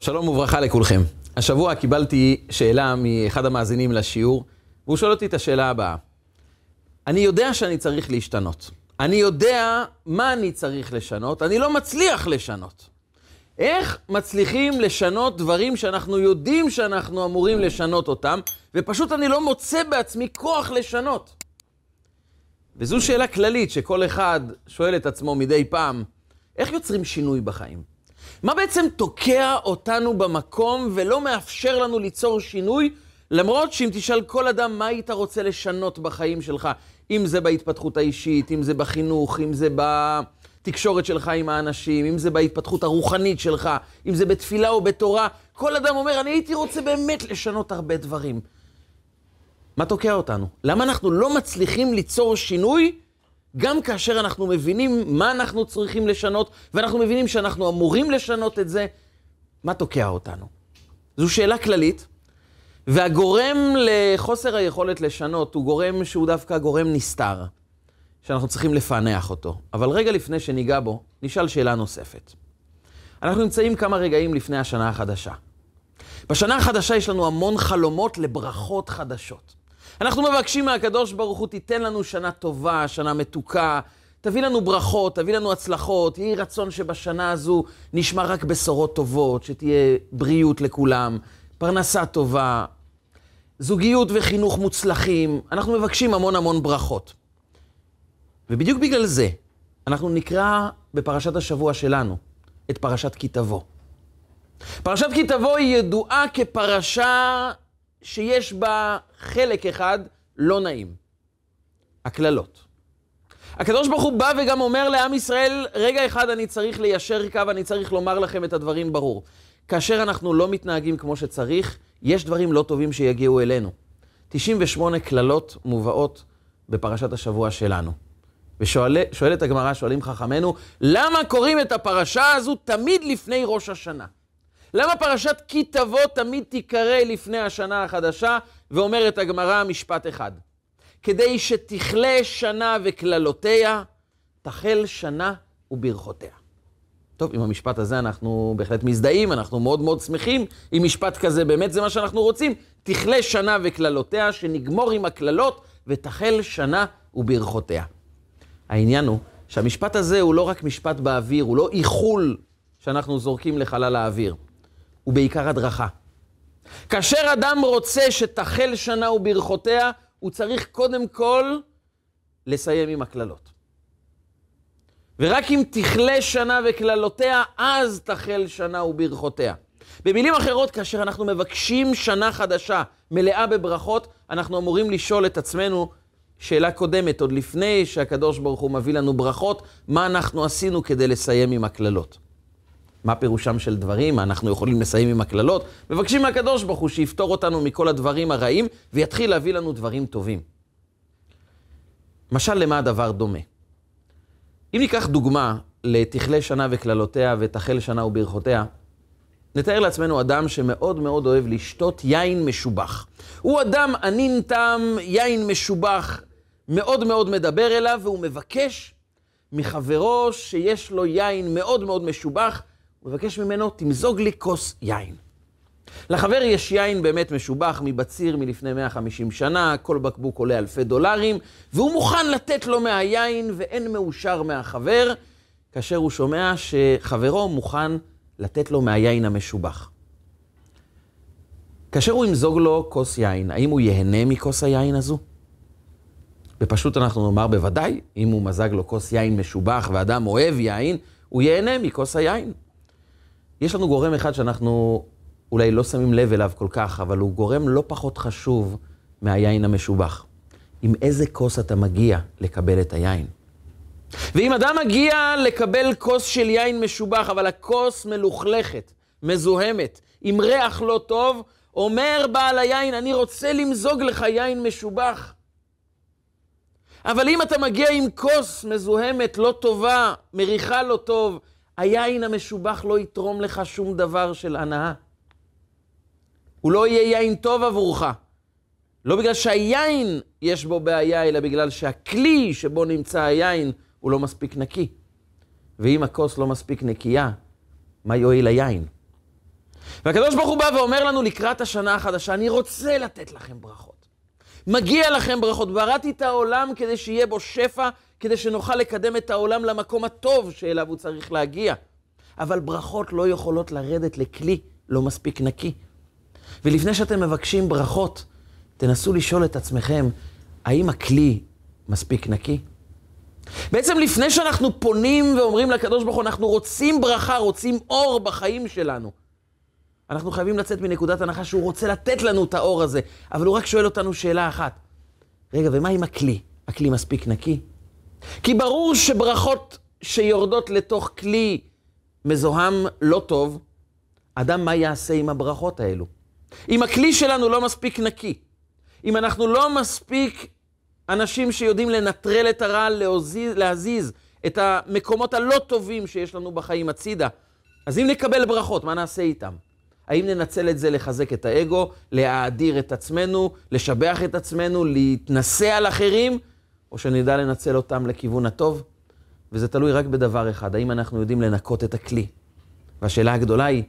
שלום וברכה לכולכם. השבוע קיבלתי שאלה מאחד המאזינים לשיעור, והוא שואל אותי את השאלה הבאה. אני יודע שאני צריך להשתנות. אני יודע מה אני צריך לשנות, אני לא מצליח לשנות. איך מצליחים לשנות דברים שאנחנו יודעים שאנחנו אמורים לשנות אותם, ופשוט אני לא מוצא בעצמי כוח לשנות? וזו שאלה כללית שכל אחד שואל את עצמו מדי פעם, איך יוצרים שינוי בחיים? מה בעצם תוקע אותנו במקום ולא מאפשר לנו ליצור שינוי, למרות שאם תשאל כל אדם מה היית רוצה לשנות בחיים שלך, אם זה בהתפתחות האישית, אם זה בחינוך, אם זה בתקשורת שלך עם האנשים, אם זה בהתפתחות הרוחנית שלך, אם זה בתפילה או בתורה, כל אדם אומר, אני הייתי רוצה באמת לשנות הרבה דברים. מה תוקע אותנו? למה אנחנו לא מצליחים ליצור שינוי גם כאשר אנחנו מבינים מה אנחנו צריכים לשנות, ואנחנו מבינים שאנחנו אמורים לשנות את זה, מה תוקע אותנו? זו שאלה כללית, והגורם לחוסר היכולת לשנות הוא גורם שהוא דווקא גורם נסתר, שאנחנו צריכים לפענח אותו. אבל רגע לפני שניגע בו, נשאל שאלה נוספת. אנחנו נמצאים כמה רגעים לפני השנה החדשה. בשנה החדשה יש לנו המון חלומות לברכות חדשות. אנחנו מבקשים מהקדוש ברוך הוא, תיתן לנו שנה טובה, שנה מתוקה, תביא לנו ברכות, תביא לנו הצלחות, יהי רצון שבשנה הזו נשמע רק בשורות טובות, שתהיה בריאות לכולם, פרנסה טובה, זוגיות וחינוך מוצלחים. אנחנו מבקשים המון המון ברכות. ובדיוק בגלל זה, אנחנו נקרא בפרשת השבוע שלנו את פרשת כי תבוא. פרשת כי תבוא היא ידועה כפרשה שיש בה חלק אחד לא נעים. הקללות. הקדוש ברוך הוא בא וגם אומר לעם ישראל, רגע אחד אני צריך ליישר קו, אני צריך לומר לכם את הדברים ברור. כאשר אנחנו לא מתנהגים כמו שצריך, יש דברים לא טובים שיגיעו אלינו. 98 קללות מובאות בפרשת השבוע שלנו. ושואלת הגמרא, שואלים חכמינו, למה קוראים את הפרשה הזו תמיד לפני ראש השנה? למה פרשת כי תבוא תמיד תיקרא לפני השנה החדשה, ואומרת הגמרא משפט אחד? כדי שתכלה שנה וקללותיה, תחל שנה וברכותיה. טוב, עם המשפט הזה אנחנו בהחלט מזדהים, אנחנו מאוד מאוד שמחים עם משפט כזה, באמת זה מה שאנחנו רוצים. תכלה שנה וקללותיה, שנגמור עם הקללות, ותחל שנה וברכותיה. העניין הוא שהמשפט הזה הוא לא רק משפט באוויר, הוא לא איחול שאנחנו זורקים לחלל האוויר. הוא בעיקר הדרכה. כאשר אדם רוצה שתחל שנה וברכותיה, הוא צריך קודם כל לסיים עם הקללות. ורק אם תכלה שנה וקללותיה, אז תחל שנה וברכותיה. במילים אחרות, כאשר אנחנו מבקשים שנה חדשה מלאה בברכות, אנחנו אמורים לשאול את עצמנו שאלה קודמת, עוד לפני שהקדוש ברוך הוא מביא לנו ברכות, מה אנחנו עשינו כדי לסיים עם הקללות. מה פירושם של דברים, מה אנחנו יכולים לסיים עם הקללות. מבקשים מהקדוש ברוך הוא שיפטור אותנו מכל הדברים הרעים ויתחיל להביא לנו דברים טובים. משל למה הדבר דומה? אם ניקח דוגמה לתכלה שנה וקללותיה ותחל שנה וברכותיה, נתאר לעצמנו אדם שמאוד מאוד אוהב לשתות יין משובח. הוא אדם ענין טעם, יין משובח, מאוד מאוד מדבר אליו, והוא מבקש מחברו שיש לו יין מאוד מאוד משובח, הוא מבקש ממנו, תמזוג לי כוס יין. לחבר יש יין באמת משובח מבציר מלפני 150 שנה, כל בקבוק עולה אלפי דולרים, והוא מוכן לתת לו מהיין ואין מאושר מהחבר, כאשר הוא שומע שחברו מוכן לתת לו מהיין המשובח. כאשר הוא ימזוג לו כוס יין, האם הוא ייהנה מכוס היין הזו? ופשוט אנחנו נאמר בוודאי, אם הוא מזג לו כוס יין משובח ואדם אוהב יין, הוא ייהנה מכוס היין. יש לנו גורם אחד שאנחנו אולי לא שמים לב אליו כל כך, אבל הוא גורם לא פחות חשוב מהיין המשובח. עם איזה כוס אתה מגיע לקבל את היין. ואם אדם מגיע לקבל כוס של יין משובח, אבל הכוס מלוכלכת, מזוהמת, עם ריח לא טוב, אומר בעל היין, אני רוצה למזוג לך יין משובח. אבל אם אתה מגיע עם כוס מזוהמת, לא טובה, מריחה לא טוב, היין המשובח לא יתרום לך שום דבר של הנאה. הוא לא יהיה יין טוב עבורך. לא בגלל שהיין יש בו בעיה, אלא בגלל שהכלי שבו נמצא היין הוא לא מספיק נקי. ואם הכוס לא מספיק נקייה, מה יועיל היין? והקדוש ברוך הוא בא ואומר לנו לקראת השנה החדשה, אני רוצה לתת לכם ברכות. מגיע לכם ברכות. בראתי את העולם כדי שיהיה בו שפע, כדי שנוכל לקדם את העולם למקום הטוב שאליו הוא צריך להגיע. אבל ברכות לא יכולות לרדת לכלי לא מספיק נקי. ולפני שאתם מבקשים ברכות, תנסו לשאול את עצמכם, האם הכלי מספיק נקי? בעצם לפני שאנחנו פונים ואומרים לקדוש ברוך הוא, אנחנו רוצים ברכה, רוצים אור בחיים שלנו. אנחנו חייבים לצאת מנקודת הנחה שהוא רוצה לתת לנו את האור הזה, אבל הוא רק שואל אותנו שאלה אחת. רגע, ומה עם הכלי? הכלי מספיק נקי? כי ברור שברכות שיורדות לתוך כלי מזוהם לא טוב, אדם מה יעשה עם הברכות האלו? אם הכלי שלנו לא מספיק נקי, אם אנחנו לא מספיק אנשים שיודעים לנטרל את הרע, להזיז, להזיז את המקומות הלא טובים שיש לנו בחיים הצידה, אז אם נקבל ברכות, מה נעשה איתם? האם ננצל את זה לחזק את האגו, להאדיר את עצמנו, לשבח את עצמנו, להתנשא על אחרים, או שנדע לנצל אותם לכיוון הטוב? וזה תלוי רק בדבר אחד, האם אנחנו יודעים לנקות את הכלי. והשאלה הגדולה היא,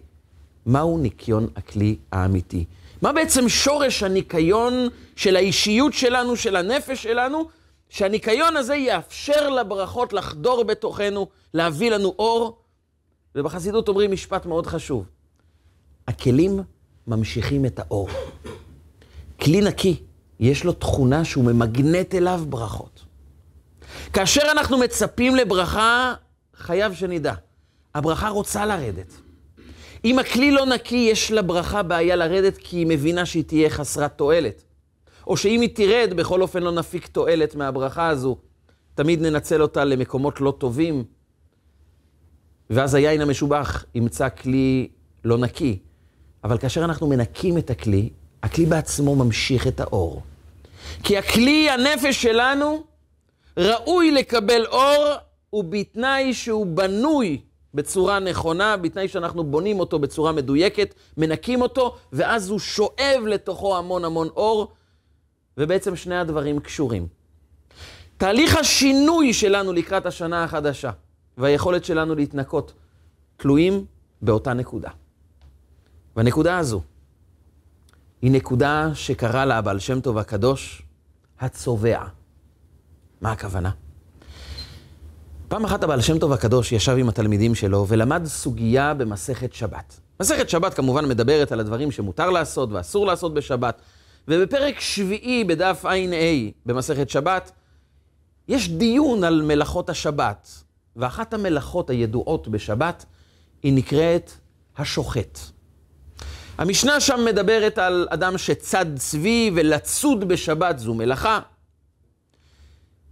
מהו ניקיון הכלי האמיתי? מה בעצם שורש הניקיון של האישיות שלנו, של הנפש שלנו, שהניקיון הזה יאפשר לברכות לחדור בתוכנו, להביא לנו אור? ובחסידות אומרים משפט מאוד חשוב, הכלים ממשיכים את האור. כלי נקי, יש לו תכונה שהוא ממגנט אליו ברכות. כאשר אנחנו מצפים לברכה, חייב שנדע, הברכה רוצה לרדת. אם הכלי לא נקי, יש לברכה בעיה לרדת כי היא מבינה שהיא תהיה חסרת תועלת. או שאם היא תרד, בכל אופן לא נפיק תועלת מהברכה הזו. תמיד ננצל אותה למקומות לא טובים, ואז היין המשובח ימצא כלי לא נקי. אבל כאשר אנחנו מנקים את הכלי, הכלי בעצמו ממשיך את האור. כי הכלי, הנפש שלנו, ראוי לקבל אור, ובתנאי שהוא בנוי בצורה נכונה, בתנאי שאנחנו בונים אותו בצורה מדויקת, מנקים אותו, ואז הוא שואב לתוכו המון המון אור, ובעצם שני הדברים קשורים. תהליך השינוי שלנו לקראת השנה החדשה, והיכולת שלנו להתנקות, תלויים באותה נקודה. והנקודה הזו היא נקודה שקרא לה הבעל שם טוב הקדוש, הצובע. מה הכוונה? פעם אחת הבעל שם טוב הקדוש ישב עם התלמידים שלו ולמד סוגיה במסכת שבת. מסכת שבת כמובן מדברת על הדברים שמותר לעשות ואסור לעשות בשבת, ובפרק שביעי בדף ע"א במסכת שבת, יש דיון על מלאכות השבת, ואחת המלאכות הידועות בשבת היא נקראת השוחט. המשנה שם מדברת על אדם שצד צבי ולצוד בשבת זו מלאכה.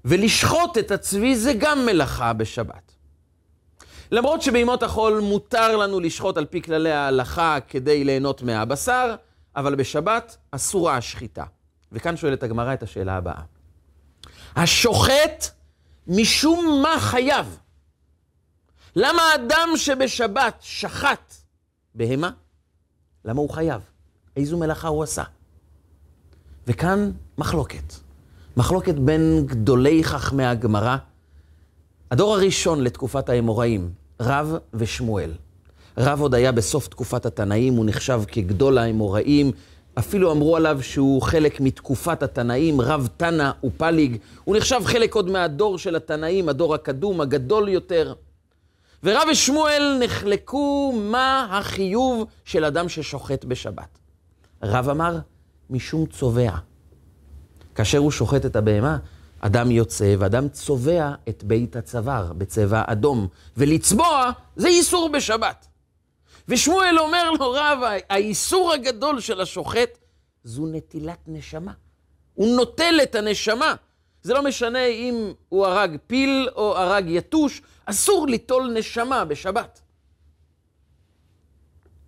ולשחוט את הצבי זה גם מלאכה בשבת. למרות שבימות החול מותר לנו לשחוט על פי כללי ההלכה כדי ליהנות מהבשר, אבל בשבת אסורה השחיטה. וכאן שואלת הגמרא את השאלה הבאה. השוחט משום מה חייב? למה אדם שבשבת שחט בהמה? למה הוא חייב? איזו מלאכה הוא עשה? וכאן מחלוקת. מחלוקת בין גדולי חכמי הגמרא, הדור הראשון לתקופת האמוראים, רב ושמואל. רב עוד היה בסוף תקופת התנאים, הוא נחשב כגדול האמוראים, אפילו אמרו עליו שהוא חלק מתקופת התנאים, רב תנא ופליג. הוא נחשב חלק עוד מהדור של התנאים, הדור הקדום, הגדול יותר. ורב ושמואל נחלקו מה החיוב של אדם ששוחט בשבת. רב אמר, משום צובע. כאשר הוא שוחט את הבהמה, אדם יוצא ואדם צובע את בית הצוואר בצבע אדום, ולצבוע זה איסור בשבת. ושמואל אומר לו, רב, האיסור הגדול של השוחט זו נטילת נשמה. הוא נוטל את הנשמה. זה לא משנה אם הוא הרג פיל או הרג יתוש, אסור ליטול נשמה בשבת.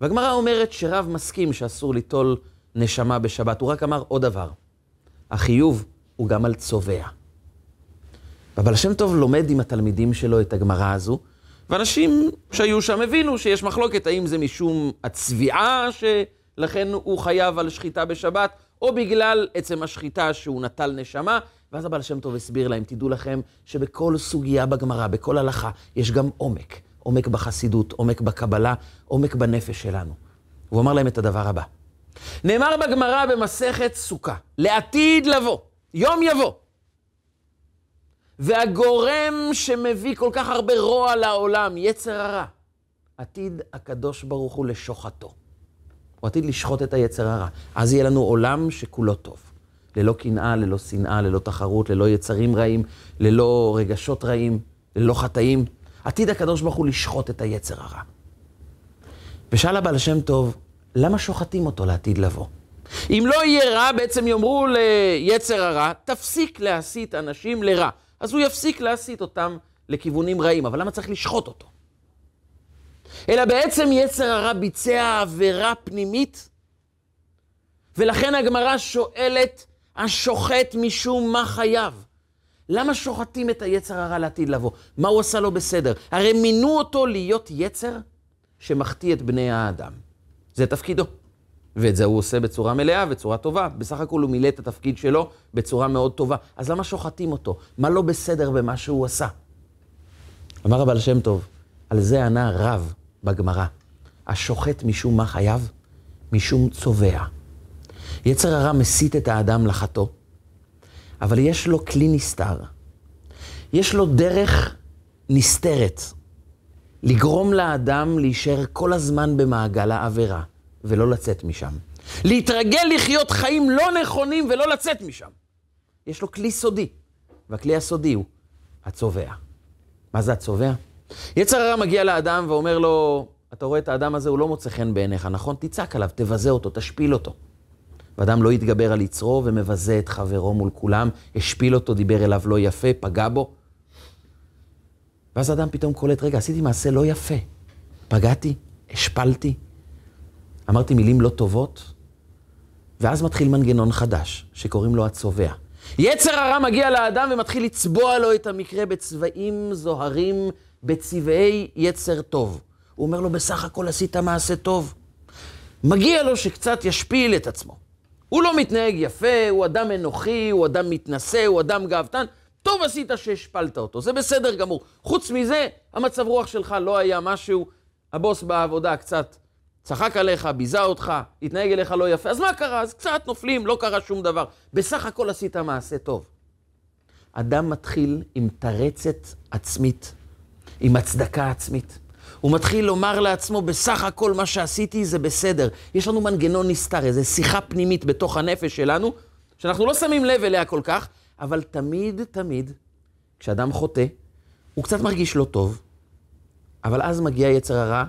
והגמרא אומרת שרב מסכים שאסור ליטול נשמה בשבת, הוא רק אמר עוד דבר. החיוב הוא גם על צובע. אבל השם טוב לומד עם התלמידים שלו את הגמרא הזו, ואנשים שהיו שם הבינו שיש מחלוקת האם זה משום הצביעה שלכן הוא חייב על שחיטה בשבת, או בגלל עצם השחיטה שהוא נטל נשמה, ואז הבעל שם טוב הסביר להם, תדעו לכם שבכל סוגיה בגמרא, בכל הלכה, יש גם עומק. עומק בחסידות, עומק בקבלה, עומק בנפש שלנו. והוא אמר להם את הדבר הבא. נאמר בגמרא במסכת סוכה, לעתיד לבוא, יום יבוא. והגורם שמביא כל כך הרבה רוע לעולם, יצר הרע, עתיד הקדוש ברוך הוא לשוחטו. הוא עתיד לשחוט את היצר הרע. אז יהיה לנו עולם שכולו טוב. ללא קנאה, ללא שנאה, ללא תחרות, ללא יצרים רעים, ללא רגשות רעים, ללא חטאים. עתיד הקדוש ברוך הוא לשחוט את היצר הרע. ושאל הבעל שם טוב, למה שוחטים אותו לעתיד לבוא? אם לא יהיה רע, בעצם יאמרו ליצר הרע, תפסיק להסית אנשים לרע. אז הוא יפסיק להסית אותם לכיוונים רעים, אבל למה צריך לשחוט אותו? אלא בעצם יצר הרע ביצע עבירה פנימית, ולכן הגמרא שואלת, השוחט משום מה חייב? למה שוחטים את היצר הרע לעתיד לבוא? מה הוא עשה לו בסדר? הרי מינו אותו להיות יצר שמחטיא את בני האדם. זה תפקידו. ואת זה הוא עושה בצורה מלאה, בצורה טובה. בסך הכל הוא מילא את התפקיד שלו בצורה מאוד טובה. אז למה שוחטים אותו? מה לא בסדר במה שהוא עשה? אמר הבעל שם טוב, על זה ענה רב בגמרא. השוחט משום מה חייב? משום צובע. יצר הרע מסית את האדם לחטוא, אבל יש לו כלי נסתר. יש לו דרך נסתרת לגרום לאדם להישאר כל הזמן במעגל העבירה. ולא לצאת משם. להתרגל לחיות חיים לא נכונים ולא לצאת משם. יש לו כלי סודי, והכלי הסודי הוא הצובע. מה זה הצובע? יצר הרע מגיע לאדם ואומר לו, אתה רואה את האדם הזה, הוא לא מוצא חן בעיניך, נכון? תצעק עליו, תבזה אותו, תשפיל אותו. ואדם לא יתגבר על יצרו ומבזה את חברו מול כולם, השפיל אותו, דיבר אליו לא יפה, פגע בו. ואז אדם פתאום קולט, רגע, עשיתי מעשה לא יפה. פגעתי, השפלתי, אמרתי מילים לא טובות, ואז מתחיל מנגנון חדש, שקוראים לו הצובע. יצר הרע מגיע לאדם ומתחיל לצבוע לו את המקרה בצבעים זוהרים, בצבעי יצר טוב. הוא אומר לו, בסך הכל עשית מעשה טוב. מגיע לו שקצת ישפיל את עצמו. הוא לא מתנהג יפה, הוא אדם אנוכי, הוא אדם מתנשא, הוא אדם גאוותן. טוב עשית שהשפלת אותו, זה בסדר גמור. חוץ מזה, המצב רוח שלך לא היה משהו, הבוס בעבודה קצת צחק עליך, ביזה אותך, התנהג אליך לא יפה, אז מה קרה? אז קצת נופלים, לא קרה שום דבר. בסך הכל עשית מעשה טוב. אדם מתחיל עם תרצת עצמית, עם הצדקה עצמית. הוא מתחיל לומר לעצמו, בסך הכל מה שעשיתי זה בסדר. יש לנו מנגנון נסתר, איזו שיחה פנימית בתוך הנפש שלנו, שאנחנו לא שמים לב אליה כל כך, אבל תמיד, תמיד, כשאדם חוטא, הוא קצת מרגיש לא טוב, אבל אז מגיע יצר הרע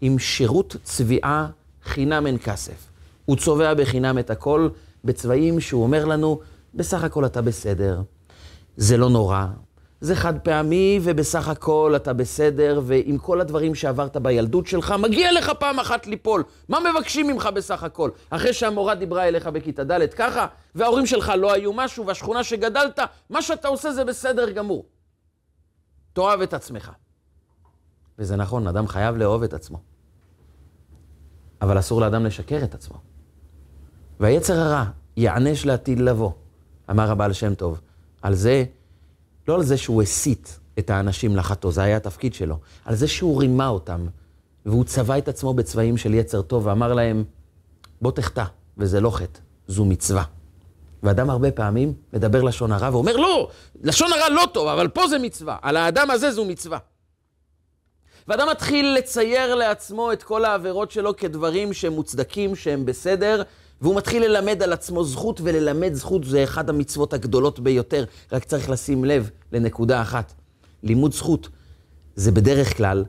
עם שירות צביעה חינם אין כסף. הוא צובע בחינם את הכל בצבעים שהוא אומר לנו, בסך הכל אתה בסדר, זה לא נורא, זה חד פעמי ובסך הכל אתה בסדר, ועם כל הדברים שעברת בילדות שלך, מגיע לך פעם אחת ליפול. מה מבקשים ממך בסך הכל? אחרי שהמורה דיברה אליך בכיתה ד' ככה, וההורים שלך לא היו משהו, והשכונה שגדלת, מה שאתה עושה זה בסדר גמור. תאהב את עצמך. וזה נכון, אדם חייב לאהוב את עצמו. אבל אסור לאדם לשקר את עצמו. והיצר הרע יענש לעתיד לבוא, אמר הבעל שם טוב, על זה, לא על זה שהוא הסית את האנשים לחטוא, זה היה התפקיד שלו, על זה שהוא רימה אותם, והוא צבע את עצמו בצבעים של יצר טוב, ואמר להם, בוא תחטא, וזה לא חטא, זו מצווה. ואדם הרבה פעמים מדבר לשון הרע ואומר, לא, לשון הרע לא טוב, אבל פה זה מצווה, על האדם הזה זו מצווה. ואדם מתחיל לצייר לעצמו את כל העבירות שלו כדברים שהם מוצדקים, שהם בסדר, והוא מתחיל ללמד על עצמו זכות, וללמד זכות זה אחד המצוות הגדולות ביותר. רק צריך לשים לב לנקודה אחת. לימוד זכות זה בדרך כלל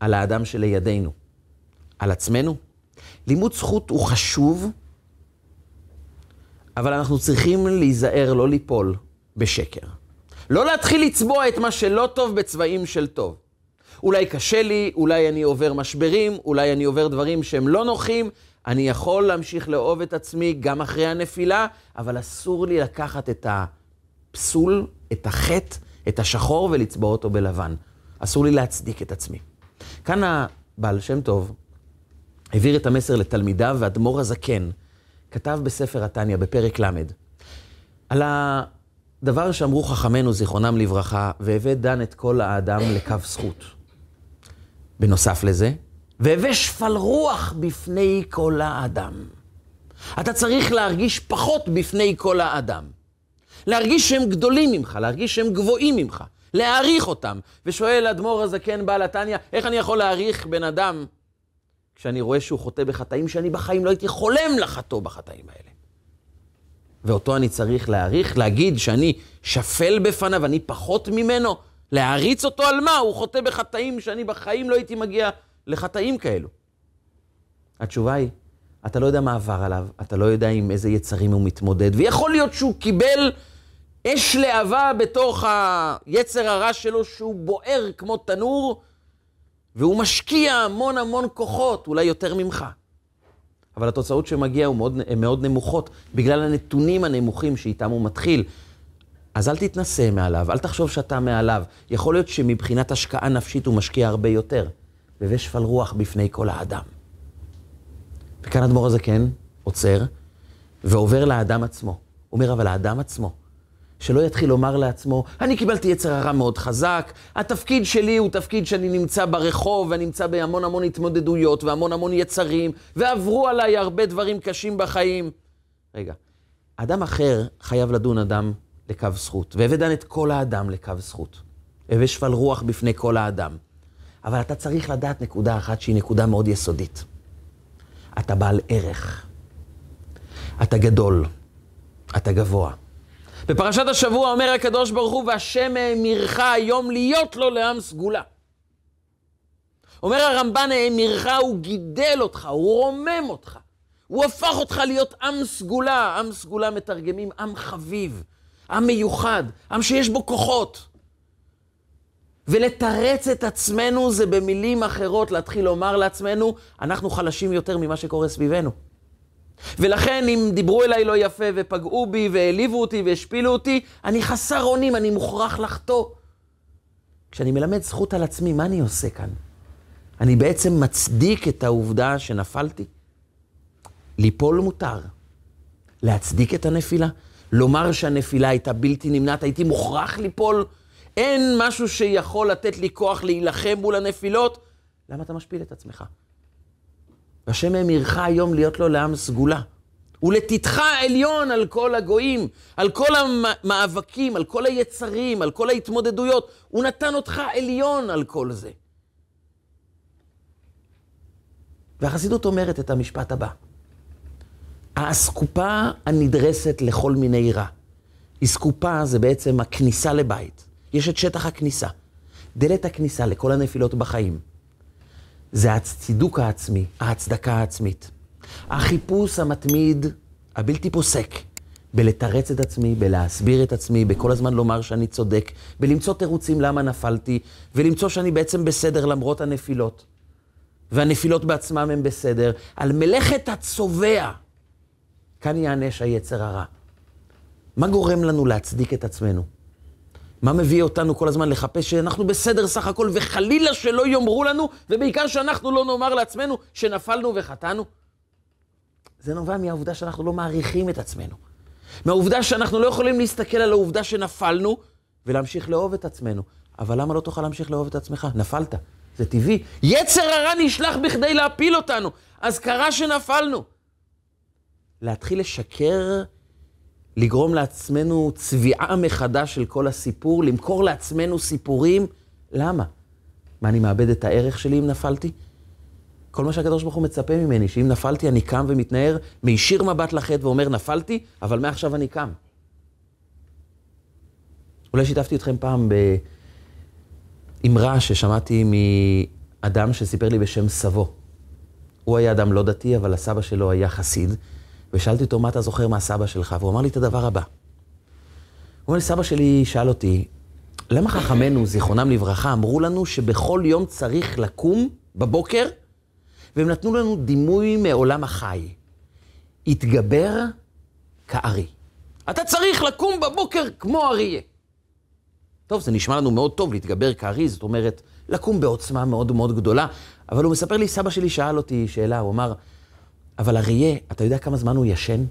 על האדם שלידינו. על עצמנו. לימוד זכות הוא חשוב, אבל אנחנו צריכים להיזהר, לא ליפול בשקר. לא להתחיל לצבוע את מה שלא טוב בצבעים של טוב. אולי קשה לי, אולי אני עובר משברים, אולי אני עובר דברים שהם לא נוחים, אני יכול להמשיך לאהוב את עצמי גם אחרי הנפילה, אבל אסור לי לקחת את הפסול, את החטא, את השחור ולצבוע אותו בלבן. אסור לי להצדיק את עצמי. כאן הבעל שם טוב העביר את המסר לתלמידיו, ואדמו"ר הזקן כתב בספר התניא, בפרק ל', על הדבר שאמרו חכמינו, זיכרונם לברכה, והבא דן את כל האדם לקו זכות. בנוסף לזה, והווה שפל רוח בפני כל האדם. אתה צריך להרגיש פחות בפני כל האדם. להרגיש שהם גדולים ממך, להרגיש שהם גבוהים ממך, להעריך אותם. ושואל אדמו"ר הזקן בעל התניא, איך אני יכול להעריך בן אדם כשאני רואה שהוא חוטא בחטאים שאני בחיים לא הייתי חולם לחטוא בחטאים האלה. ואותו אני צריך להעריך, להגיד שאני שפל בפניו, אני פחות ממנו, להעריץ אותו על מה? הוא חוטא בחטאים שאני בחיים לא הייתי מגיע לחטאים כאלו. התשובה היא, אתה לא יודע מה עבר עליו, אתה לא יודע עם איזה יצרים הוא מתמודד, ויכול להיות שהוא קיבל אש להבה בתוך היצר הרע שלו, שהוא בוער כמו תנור, והוא משקיע המון המון כוחות, אולי יותר ממך. אבל התוצאות שמגיע הן מאוד נמוכות, בגלל הנתונים הנמוכים שאיתם הוא מתחיל. אז אל תתנסה מעליו, אל תחשוב שאתה מעליו. יכול להיות שמבחינת השקעה נפשית הוא משקיע הרבה יותר. ושפל רוח בפני כל האדם. וכאן אדמו"ר הזקן עוצר ועובר לאדם עצמו. הוא אומר, אבל האדם עצמו, שלא יתחיל לומר לעצמו, אני קיבלתי יצר הרע מאוד חזק, התפקיד שלי הוא תפקיד שאני נמצא ברחוב ונמצא בהמון המון התמודדויות והמון המון יצרים, ועברו עליי הרבה דברים קשים בחיים. רגע, אדם אחר חייב לדון אדם לקו זכות, והווה דן את כל האדם לקו זכות. הווה שפל רוח בפני כל האדם. אבל אתה צריך לדעת נקודה אחת שהיא נקודה מאוד יסודית. אתה בעל ערך. אתה גדול. אתה גבוה. בפרשת השבוע אומר הקדוש ברוך הוא, והשם האמירך היום להיות לו לעם סגולה. אומר הרמב"ן, האמירך, הוא גידל אותך, הוא רומם אותך. הוא הפך אותך להיות עם סגולה. עם סגולה מתרגמים עם חביב, עם מיוחד, עם שיש בו כוחות. ולתרץ את עצמנו זה במילים אחרות להתחיל לומר לעצמנו, אנחנו חלשים יותר ממה שקורה סביבנו. ולכן אם דיברו אליי לא יפה ופגעו בי והעליבו אותי והשפילו אותי, אני חסר אונים, אני מוכרח לחטוא. כשאני מלמד זכות על עצמי, מה אני עושה כאן? אני בעצם מצדיק את העובדה שנפלתי. ליפול מותר. להצדיק את הנפילה. לומר שהנפילה הייתה בלתי נמנעת, הייתי מוכרח ליפול. אין משהו שיכול לתת לי כוח להילחם מול הנפילות. למה אתה משפיל את עצמך? והשם האמירך היום להיות לו לעם סגולה. ולתתך עליון על כל הגויים, על כל המאבקים, על כל היצרים, על כל ההתמודדויות. הוא נתן אותך עליון על כל זה. והחסידות אומרת את המשפט הבא: האסקופה הנדרסת לכל מיני רע. אסקופה זה בעצם הכניסה לבית. יש את שטח הכניסה. דלת הכניסה לכל הנפילות בחיים. זה הצידוק העצמי, ההצדקה העצמית. החיפוש המתמיד, הבלתי פוסק, בלתרץ את עצמי, בלהסביר את עצמי, בכל הזמן לומר שאני צודק, בלמצוא תירוצים למה נפלתי, ולמצוא שאני בעצם בסדר למרות הנפילות. והנפילות בעצמם הם בסדר. על מלאכת הצובע, כאן יענש היצר הרע. מה גורם לנו להצדיק את עצמנו? מה מביא אותנו כל הזמן לחפש שאנחנו בסדר סך הכל, וחלילה שלא יאמרו לנו, ובעיקר שאנחנו לא נאמר לעצמנו שנפלנו וחטאנו? זה נובע מהעובדה שאנחנו לא מעריכים את עצמנו. מהעובדה שאנחנו לא יכולים להסתכל על העובדה שנפלנו ולהמשיך לאהוב את עצמנו. אבל למה לא תוכל להמשיך לאהוב את עצמך? נפלת, זה טבעי. יצר הרע נשלח בכדי להפיל אותנו, אז קרה שנפלנו. להתחיל לשקר לגרום לעצמנו צביעה מחדש של כל הסיפור, למכור לעצמנו סיפורים. למה? מה, אני מאבד את הערך שלי אם נפלתי? כל מה שהקדוש ברוך הוא מצפה ממני, שאם נפלתי אני קם ומתנער, מישיר מבט לחטא ואומר נפלתי, אבל מעכשיו אני קם. אולי שיתפתי אתכם פעם באמרה ששמעתי מאדם שסיפר לי בשם סבו. הוא היה אדם לא דתי, אבל הסבא שלו היה חסיד. ושאלתי אותו, מה אתה זוכר מהסבא שלך? והוא אמר לי את הדבר הבא. הוא אומר לי, סבא שלי שאל אותי, למה חכמינו, זיכרונם לברכה, אמרו לנו שבכל יום צריך לקום בבוקר, והם נתנו לנו דימוי מעולם החי. התגבר כארי. אתה צריך לקום בבוקר כמו אריה. טוב, זה נשמע לנו מאוד טוב להתגבר כארי, זאת אומרת, לקום בעוצמה מאוד מאוד גדולה. אבל הוא מספר לי, סבא שלי שאל אותי שאלה, הוא אמר, אבל אריה, אתה יודע כמה זמן הוא ישן?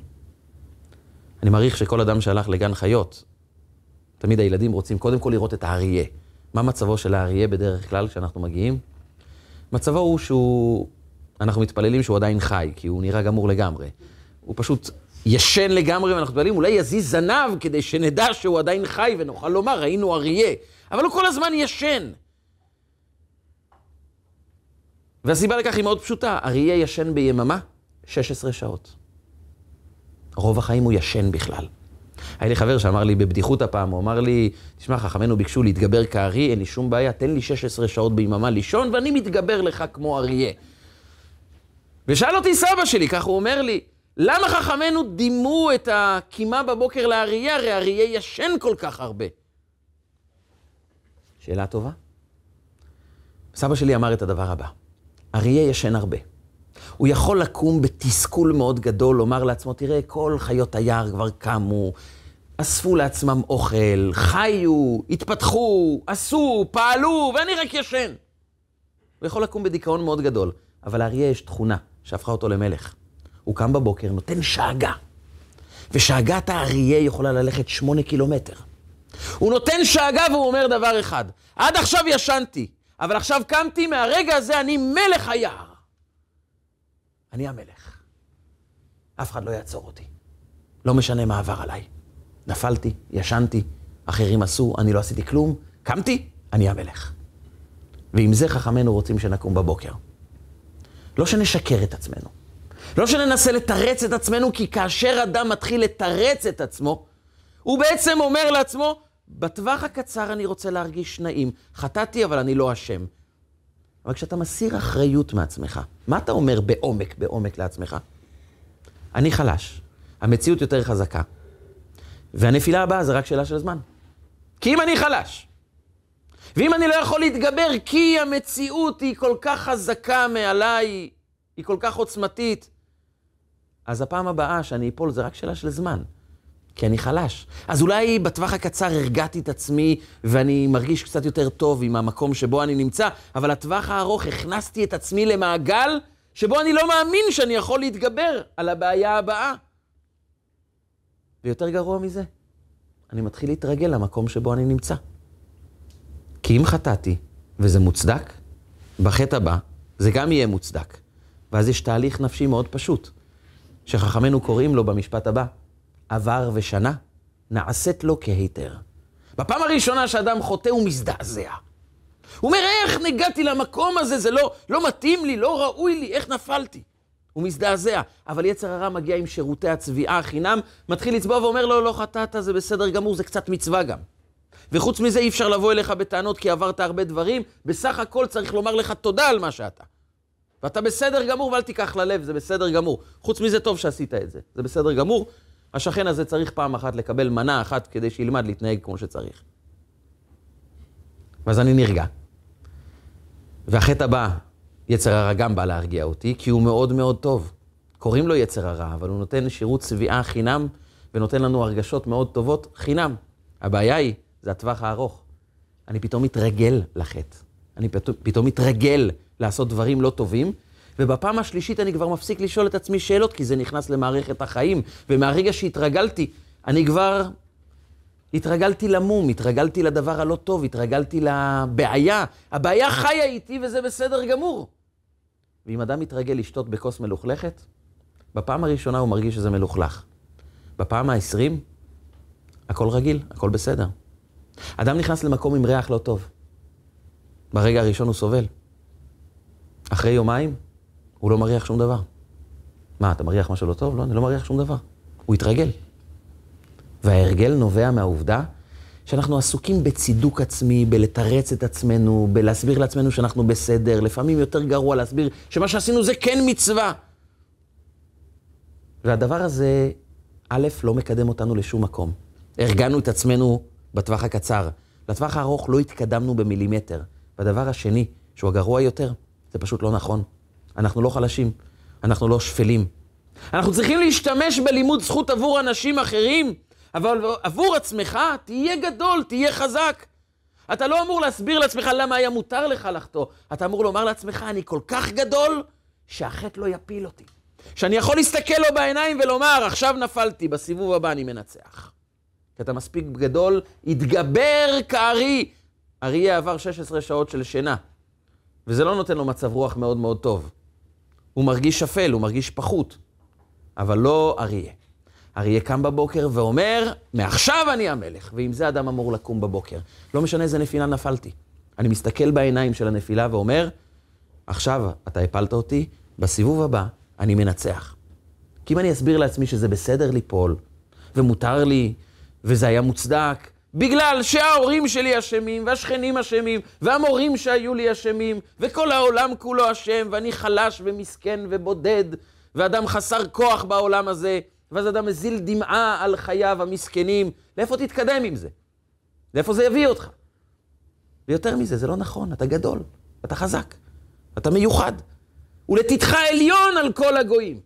אני מעריך שכל אדם שהלך לגן חיות, תמיד הילדים רוצים קודם כל לראות את האריה. מה מצבו של האריה בדרך כלל כשאנחנו מגיעים? מצבו הוא שהוא, אנחנו מתפללים שהוא עדיין חי, כי הוא נראה גמור לגמרי. הוא פשוט ישן לגמרי, ואנחנו מתפללים, אולי יזיז זנב כדי שנדע שהוא עדיין חי ונוכל לומר, ראינו אריה. אבל הוא כל הזמן ישן. והסיבה לכך היא מאוד פשוטה, אריה ישן ביממה 16 שעות. רוב החיים הוא ישן בכלל. היה לי חבר שאמר לי בבדיחות הפעם, הוא אמר לי, תשמע, חכמינו ביקשו להתגבר כארי, אין לי שום בעיה, תן לי 16 שעות ביממה לישון, ואני מתגבר לך כמו אריה. ושאל אותי סבא שלי, כך הוא אומר לי, למה חכמינו דימו את הקימה בבוקר לאריה? הרי אריה ישן כל כך הרבה. שאלה טובה. סבא שלי אמר את הדבר הבא, אריה ישן הרבה. הוא יכול לקום בתסכול מאוד גדול, לומר לעצמו, תראה, כל חיות היער כבר קמו, אספו לעצמם אוכל, חיו, התפתחו, עשו, פעלו, ואני רק ישן. הוא יכול לקום בדיכאון מאוד גדול, אבל לאריה יש תכונה שהפכה אותו למלך. הוא קם בבוקר, נותן שאגה, ושאגת האריה יכולה ללכת שמונה קילומטר. הוא נותן שאגה והוא אומר דבר אחד, עד עכשיו ישנתי, אבל עכשיו קמתי, מהרגע הזה אני מלך היער. אני המלך. אף אחד לא יעצור אותי. לא משנה מה עבר עליי. נפלתי, ישנתי, אחרים עשו, אני לא עשיתי כלום, קמתי, אני המלך. ועם זה חכמינו רוצים שנקום בבוקר. לא שנשקר את עצמנו. לא שננסה לתרץ את עצמנו, כי כאשר אדם מתחיל לתרץ את עצמו, הוא בעצם אומר לעצמו, בטווח הקצר אני רוצה להרגיש נעים. חטאתי, אבל אני לא אשם. אבל כשאתה מסיר אחריות מעצמך, מה אתה אומר בעומק, בעומק לעצמך? אני חלש, המציאות יותר חזקה, והנפילה הבאה זה רק שאלה של זמן. כי אם אני חלש, ואם אני לא יכול להתגבר כי המציאות היא כל כך חזקה מעליי, היא כל כך עוצמתית, אז הפעם הבאה שאני אפול זה רק שאלה של זמן. כי אני חלש. אז אולי בטווח הקצר הרגעתי את עצמי ואני מרגיש קצת יותר טוב עם המקום שבו אני נמצא, אבל לטווח הארוך הכנסתי את עצמי למעגל שבו אני לא מאמין שאני יכול להתגבר על הבעיה הבאה. ויותר גרוע מזה, אני מתחיל להתרגל למקום שבו אני נמצא. כי אם חטאתי, וזה מוצדק, בחטא הבא זה גם יהיה מוצדק. ואז יש תהליך נפשי מאוד פשוט, שחכמינו קוראים לו במשפט הבא, עבר ושנה, נעשית לו כהיתר. בפעם הראשונה שאדם חוטא הוא מזדעזע. הוא אומר, איך נגעתי למקום הזה? זה לא, לא מתאים לי, לא ראוי לי, איך נפלתי? הוא מזדעזע, אבל יצר הרע מגיע עם שירותי הצביעה חינם, מתחיל לצבוע ואומר לו, לא חטאת, זה בסדר גמור, זה קצת מצווה גם. וחוץ מזה אי אפשר לבוא אליך בטענות כי עברת הרבה דברים, בסך הכל צריך לומר לך תודה על מה שאתה. ואתה בסדר גמור ואל תיקח ללב, זה בסדר גמור. חוץ מזה טוב שעשית את זה, זה בסדר גמור. השכן הזה צריך פעם אחת לקבל מנה אחת כדי שילמד להתנהג כמו שצריך. ואז אני נרגע. והחטא הבא, יצר הרע גם בא להרגיע אותי, כי הוא מאוד מאוד טוב. קוראים לו יצר הרע, אבל הוא נותן שירות צביעה חינם, ונותן לנו הרגשות מאוד טובות חינם. הבעיה היא, זה הטווח הארוך. אני פתאום מתרגל לחטא. אני פתאום, מתרגל לעשות דברים לא טובים, ובפעם השלישית אני כבר מפסיק לשאול את עצמי שאלות, כי זה נכנס למערכת החיים. ומהרגע שהתרגלתי, אני כבר התרגלתי למום, התרגלתי לדבר הלא טוב, התרגלתי לבעיה. הבעיה חיה איתי וזה בסדר גמור. ואם אדם מתרגל לשתות בכוס מלוכלכת, בפעם הראשונה הוא מרגיש שזה מלוכלך. בפעם העשרים, הכל רגיל, הכל בסדר. אדם נכנס למקום עם ריח לא טוב. ברגע הראשון הוא סובל. אחרי יומיים, הוא לא מריח שום דבר. מה, אתה מריח משהו לא טוב? לא, אני לא מריח שום דבר. הוא התרגל. וההרגל נובע מהעובדה שאנחנו עסוקים בצידוק עצמי, בלתרץ את עצמנו, בלהסביר לעצמנו שאנחנו בסדר, לפעמים יותר גרוע להסביר שמה שעשינו זה כן מצווה. והדבר הזה, א', לא מקדם אותנו לשום מקום. הרגענו את עצמנו בטווח הקצר. לטווח הארוך לא התקדמנו במילימטר. והדבר השני, שהוא הגרוע יותר, זה פשוט לא נכון. אנחנו לא חלשים, אנחנו לא שפלים. אנחנו צריכים להשתמש בלימוד זכות עבור אנשים אחרים, אבל עבור עצמך תהיה גדול, תהיה חזק. אתה לא אמור להסביר לעצמך למה היה מותר לך לחטוא. אתה אמור לומר לעצמך, אני כל כך גדול, שהחטא לא יפיל אותי. שאני יכול להסתכל לו בעיניים ולומר, עכשיו נפלתי, בסיבוב הבא אני מנצח. כי אתה מספיק גדול, התגבר כארי. אריה עבר 16 שעות של שינה. וזה לא נותן לו מצב רוח מאוד מאוד טוב. הוא מרגיש שפל, הוא מרגיש פחות, אבל לא אריה. אריה קם בבוקר ואומר, מעכשיו אני המלך, ועם זה אדם אמור לקום בבוקר. לא משנה איזה נפילה נפלתי. אני מסתכל בעיניים של הנפילה ואומר, עכשיו אתה הפלת אותי, בסיבוב הבא אני מנצח. כי אם אני אסביר לעצמי שזה בסדר ליפול, ומותר לי, וזה היה מוצדק, בגלל שההורים שלי אשמים, והשכנים אשמים, והמורים שהיו לי אשמים, וכל העולם כולו אשם, ואני חלש ומסכן ובודד, ואדם חסר כוח בעולם הזה, ואז אדם מזיל דמעה על חייו המסכנים. לאיפה תתקדם עם זה? לאיפה זה יביא אותך? ויותר מזה, זה לא נכון, אתה גדול, אתה חזק, אתה מיוחד. ולתתך עליון על כל הגויים.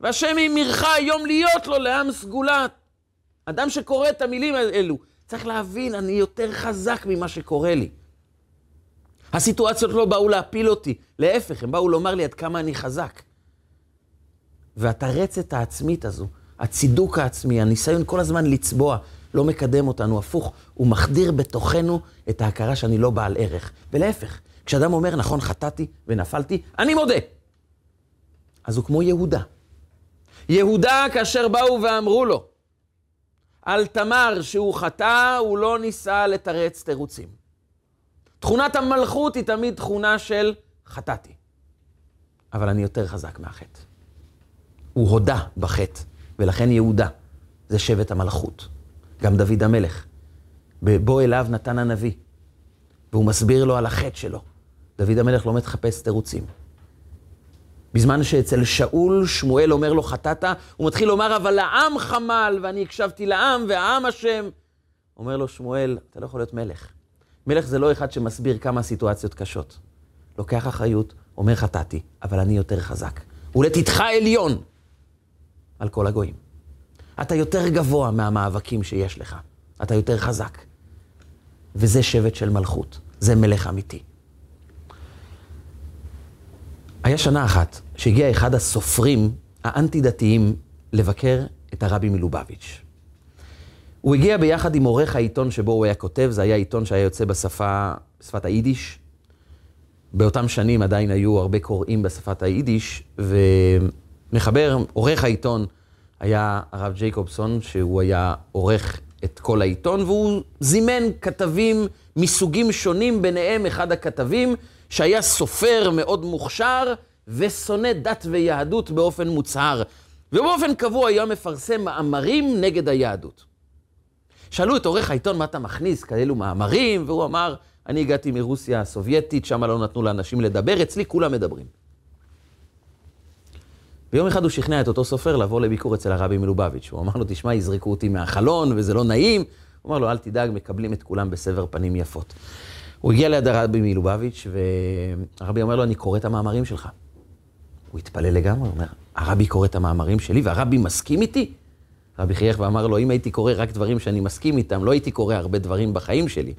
והשם ימירך היום להיות לו לעם סגולה. אדם שקורא את המילים האלו, צריך להבין, אני יותר חזק ממה שקורה לי. הסיטואציות לא באו להפיל אותי, להפך, הם באו לומר לי עד כמה אני חזק. והתרצת העצמית הזו, הצידוק העצמי, הניסיון כל הזמן לצבוע, לא מקדם אותנו, הפוך, הוא מחדיר בתוכנו את ההכרה שאני לא בעל ערך. ולהפך, כשאדם אומר, נכון, חטאתי ונפלתי, אני מודה. אז הוא כמו יהודה. יהודה, כאשר באו ואמרו לו, על תמר שהוא חטא, הוא לא ניסה לתרץ תירוצים. תכונת המלכות היא תמיד תכונה של חטאתי, אבל אני יותר חזק מהחטא. הוא הודה בחטא, ולכן יהודה זה שבט המלכות. גם דוד המלך. בוא אליו נתן הנביא, והוא מסביר לו על החטא שלו. דוד המלך לא מתחפש תירוצים. בזמן שאצל שאול, שמואל אומר לו חטאת, הוא מתחיל לומר, אבל העם חמל, ואני הקשבתי לעם, והעם אשם. אומר לו שמואל, אתה לא יכול להיות מלך. מלך זה לא אחד שמסביר כמה סיטואציות קשות. לוקח אחריות, אומר חטאתי, אבל אני יותר חזק. ולתתך עליון על כל הגויים. אתה יותר גבוה מהמאבקים שיש לך. אתה יותר חזק. וזה שבט של מלכות. זה מלך אמיתי. היה שנה אחת שהגיע אחד הסופרים האנטי-דתיים לבקר את הרבי מלובביץ'. הוא הגיע ביחד עם עורך העיתון שבו הוא היה כותב, זה היה עיתון שהיה יוצא בשפה, בשפת היידיש. באותם שנים עדיין היו הרבה קוראים בשפת היידיש, ומחבר, עורך העיתון היה הרב ג'ייקובסון, שהוא היה עורך את כל העיתון, והוא זימן כתבים מסוגים שונים, ביניהם אחד הכתבים שהיה סופר מאוד מוכשר ושונא דת ויהדות באופן מוצהר, ובאופן קבוע היה מפרסם מאמרים נגד היהדות. שאלו את עורך העיתון, מה אתה מכניס כאלו מאמרים? והוא אמר, אני הגעתי מרוסיה הסובייטית, שם לא נתנו לאנשים לדבר, אצלי כולם מדברים. ויום אחד הוא שכנע את אותו סופר לבוא לביקור אצל הרבי מלובביץ'. הוא אמר לו, תשמע, יזרקו אותי מהחלון וזה לא נעים. הוא אמר לו, אל תדאג, מקבלים את כולם בסבר פנים יפות. הוא הגיע ליד הרבי מלובביץ', והרבי אומר לו, אני קורא את המאמרים שלך. הוא התפלא לגמרי, הוא אומר, הרבי קורא את המאמרים שלי והרבי מסכים איתי? רבי חייך ואמר לו, אם הייתי קורא רק דברים שאני מסכים איתם, לא הייתי קורא הרבה דברים בחיים שלי.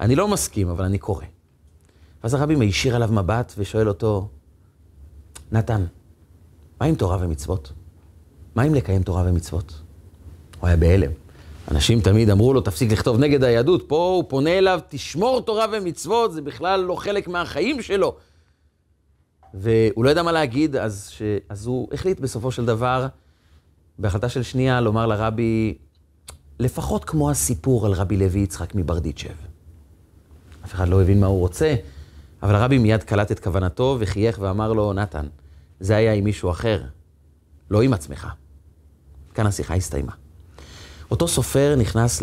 אני לא מסכים, אבל אני קורא. ואז הרבי מישיר עליו מבט ושואל אותו, נתן, מה עם תורה ומצוות? מה עם לקיים תורה ומצוות? הוא היה בהלם. אנשים תמיד אמרו לו, תפסיק לכתוב נגד היהדות. פה הוא פונה אליו, תשמור תורה ומצוות, זה בכלל לא חלק מהחיים שלו. והוא לא ידע מה להגיד, אז, ש... אז הוא החליט בסופו של דבר, בהחלטה של שנייה, לומר לרבי, לפחות כמו הסיפור על רבי לוי יצחק מברדיצ'ב. אף אחד לא הבין מה הוא רוצה, אבל הרבי מיד קלט את כוונתו וחייך ואמר לו, נתן, זה היה עם מישהו אחר, לא עם עצמך. כאן השיחה הסתיימה. אותו סופר נכנס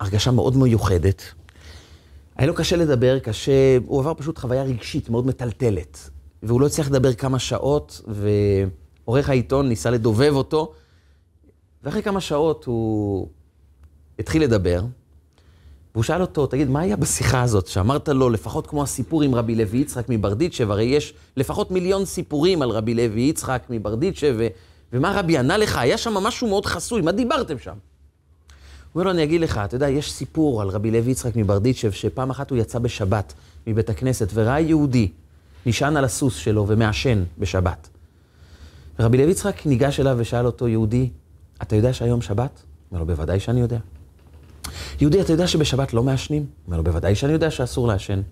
להרגשה מאוד מיוחדת. היה לו קשה לדבר, קשה, הוא עבר פשוט חוויה רגשית מאוד מטלטלת. והוא לא הצליח לדבר כמה שעות, ועורך העיתון ניסה לדובב אותו, ואחרי כמה שעות הוא התחיל לדבר, והוא שאל אותו, תגיד, מה היה בשיחה הזאת, שאמרת לו, לפחות כמו הסיפור עם רבי לוי יצחק מברדיצ'ב, הרי יש לפחות מיליון סיפורים על רבי לוי יצחק מברדיצ'ב. ומה רבי ענה לך? היה שם משהו מאוד חסוי, מה דיברתם שם? הוא אומר לו, אני אגיד לך, אתה יודע, יש סיפור על רבי לוי יצחק מברדיצ'ב, שפעם אחת הוא יצא בשבת מבית הכנסת וראה יהודי נשען על הסוס שלו ומעשן בשבת. ורבי לוי יצחק ניגש אליו ושאל אותו, יהודי, אתה יודע שהיום שבת? אומר לו, בוודאי שאני יודע. יהודי, אתה יודע שבשבת לא מעשנים? אומר לו, בוודאי שאני יודע שאסור לעשן.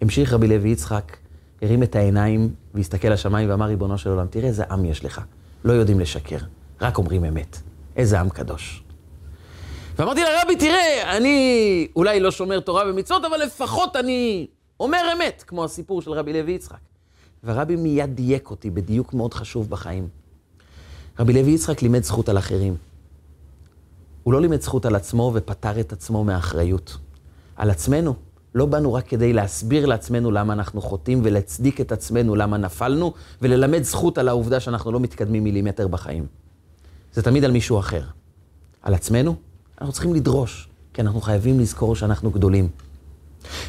המשיך רבי לוי יצחק, הרים את העיניים והסתכל לשמיים ואמר, ריבונו של עולם, תראה איזה עם יש לך. לא יודעים לשקר, רק אומרים אמת. איזה עם קדוש. ואמרתי לרבי, תראה, אני אולי לא שומר תורה ומצוות, אבל לפחות אני אומר אמת, כמו הסיפור של רבי לוי יצחק. והרבי מיד דייק אותי בדיוק מאוד חשוב בחיים. רבי לוי יצחק לימד זכות על אחרים. הוא לא לימד זכות על עצמו ופטר את עצמו מהאחריות. על עצמנו. לא באנו רק כדי להסביר לעצמנו למה אנחנו חוטאים ולהצדיק את עצמנו למה נפלנו, וללמד זכות על העובדה שאנחנו לא מתקדמים מילימטר בחיים. זה תמיד על מישהו אחר. על עצמנו, אנחנו צריכים לדרוש, כי אנחנו חייבים לזכור שאנחנו גדולים.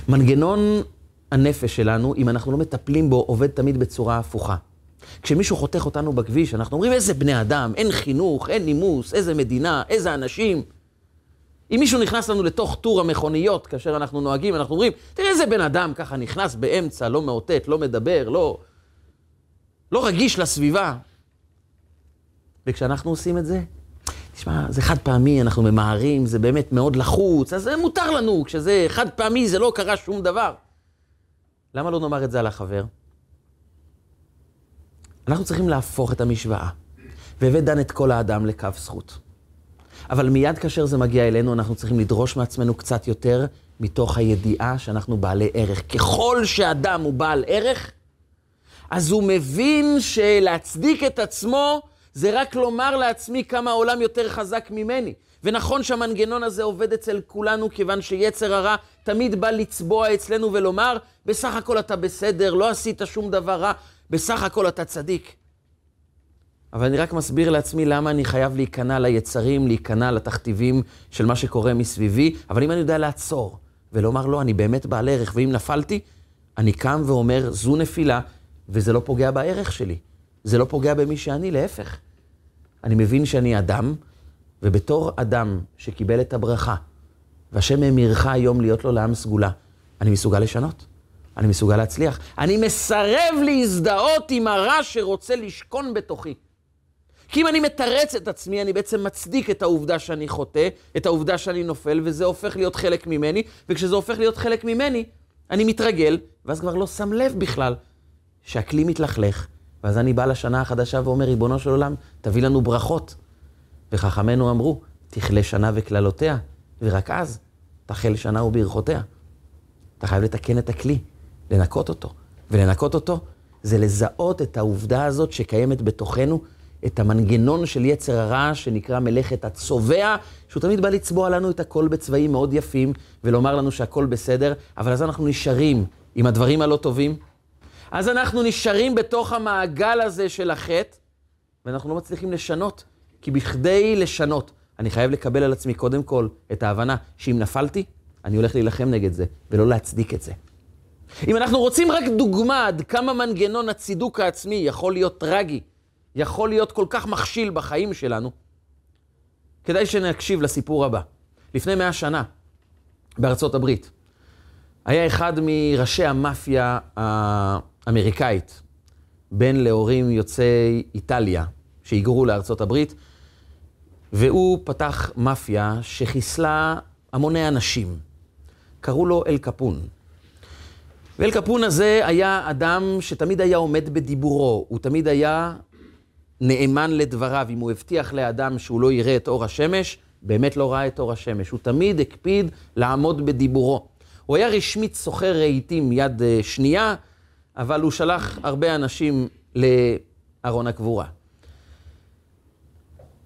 מנגנון הנפש שלנו, אם אנחנו לא מטפלים בו, עובד תמיד בצורה הפוכה. כשמישהו חותך אותנו בכביש, אנחנו אומרים, איזה בני אדם, אין חינוך, אין נימוס, איזה מדינה, איזה אנשים. אם מישהו נכנס לנו לתוך טור המכוניות כאשר אנחנו נוהגים, אנחנו אומרים, תראה איזה בן אדם ככה נכנס באמצע, לא מאותת, לא מדבר, לא, לא רגיש לסביבה. וכשאנחנו עושים את זה, תשמע, זה חד פעמי, אנחנו ממהרים, זה באמת מאוד לחוץ, אז זה מותר לנו, כשזה חד פעמי זה לא קרה שום דבר. למה לא נאמר את זה על החבר? אנחנו צריכים להפוך את המשוואה. והבאת דן את כל האדם לקו זכות. אבל מיד כאשר זה מגיע אלינו, אנחנו צריכים לדרוש מעצמנו קצת יותר מתוך הידיעה שאנחנו בעלי ערך. ככל שאדם הוא בעל ערך, אז הוא מבין שלהצדיק את עצמו זה רק לומר לעצמי כמה העולם יותר חזק ממני. ונכון שהמנגנון הזה עובד אצל כולנו, כיוון שיצר הרע תמיד בא לצבוע אצלנו ולומר, בסך הכל אתה בסדר, לא עשית שום דבר רע, בסך הכל אתה צדיק. אבל אני רק מסביר לעצמי למה אני חייב להיכנע ליצרים, להיכנע לתכתיבים של מה שקורה מסביבי, אבל אם אני יודע לעצור ולומר, לא, אני באמת בעל ערך, ואם נפלתי, אני קם ואומר, זו נפילה, וזה לא פוגע בערך שלי. זה לא פוגע במי שאני, להפך. אני מבין שאני אדם, ובתור אדם שקיבל את הברכה, והשם המירך היום להיות לו לעם סגולה, אני מסוגל לשנות. אני מסוגל להצליח. אני מסרב להזדהות עם הרע שרוצה לשכון בתוכי. כי אם אני מתרץ את עצמי, אני בעצם מצדיק את העובדה שאני חוטא, את העובדה שאני נופל, וזה הופך להיות חלק ממני, וכשזה הופך להיות חלק ממני, אני מתרגל, ואז כבר לא שם לב בכלל שהכלי מתלכלך, ואז אני בא לשנה החדשה ואומר, ריבונו של עולם, תביא לנו ברכות. וחכמינו אמרו, תכלה שנה וקללותיה, ורק אז תחל שנה וברכותיה. אתה חייב לתקן את הכלי, לנקות אותו. ולנקות אותו זה לזהות את העובדה הזאת שקיימת בתוכנו, את המנגנון של יצר הרע שנקרא מלאכת הצובע, שהוא תמיד בא לצבוע לנו את הכל בצבעים מאוד יפים, ולומר לנו שהכל בסדר, אבל אז אנחנו נשארים עם הדברים הלא טובים. אז אנחנו נשארים בתוך המעגל הזה של החטא, ואנחנו לא מצליחים לשנות. כי בכדי לשנות, אני חייב לקבל על עצמי קודם כל את ההבנה שאם נפלתי, אני הולך להילחם נגד זה, ולא להצדיק את זה. אם אנחנו רוצים רק דוגמה עד כמה מנגנון הצידוק העצמי יכול להיות טרגי, יכול להיות כל כך מכשיל בחיים שלנו, כדאי שנקשיב לסיפור הבא. לפני מאה שנה, בארצות הברית, היה אחד מראשי המאפיה האמריקאית, בן להורים יוצאי איטליה, שהיגרו לארצות הברית, והוא פתח מאפיה שחיסלה המוני אנשים. קראו לו אל קפון. ואל קפון הזה היה אדם שתמיד היה עומד בדיבורו, הוא תמיד היה נאמן לדבריו. אם הוא הבטיח לאדם שהוא לא יראה את אור השמש, באמת לא ראה את אור השמש. הוא תמיד הקפיד לעמוד בדיבורו. הוא היה רשמית סוחר רהיטים יד אה, שנייה, אבל הוא שלח הרבה אנשים לארון הקבורה.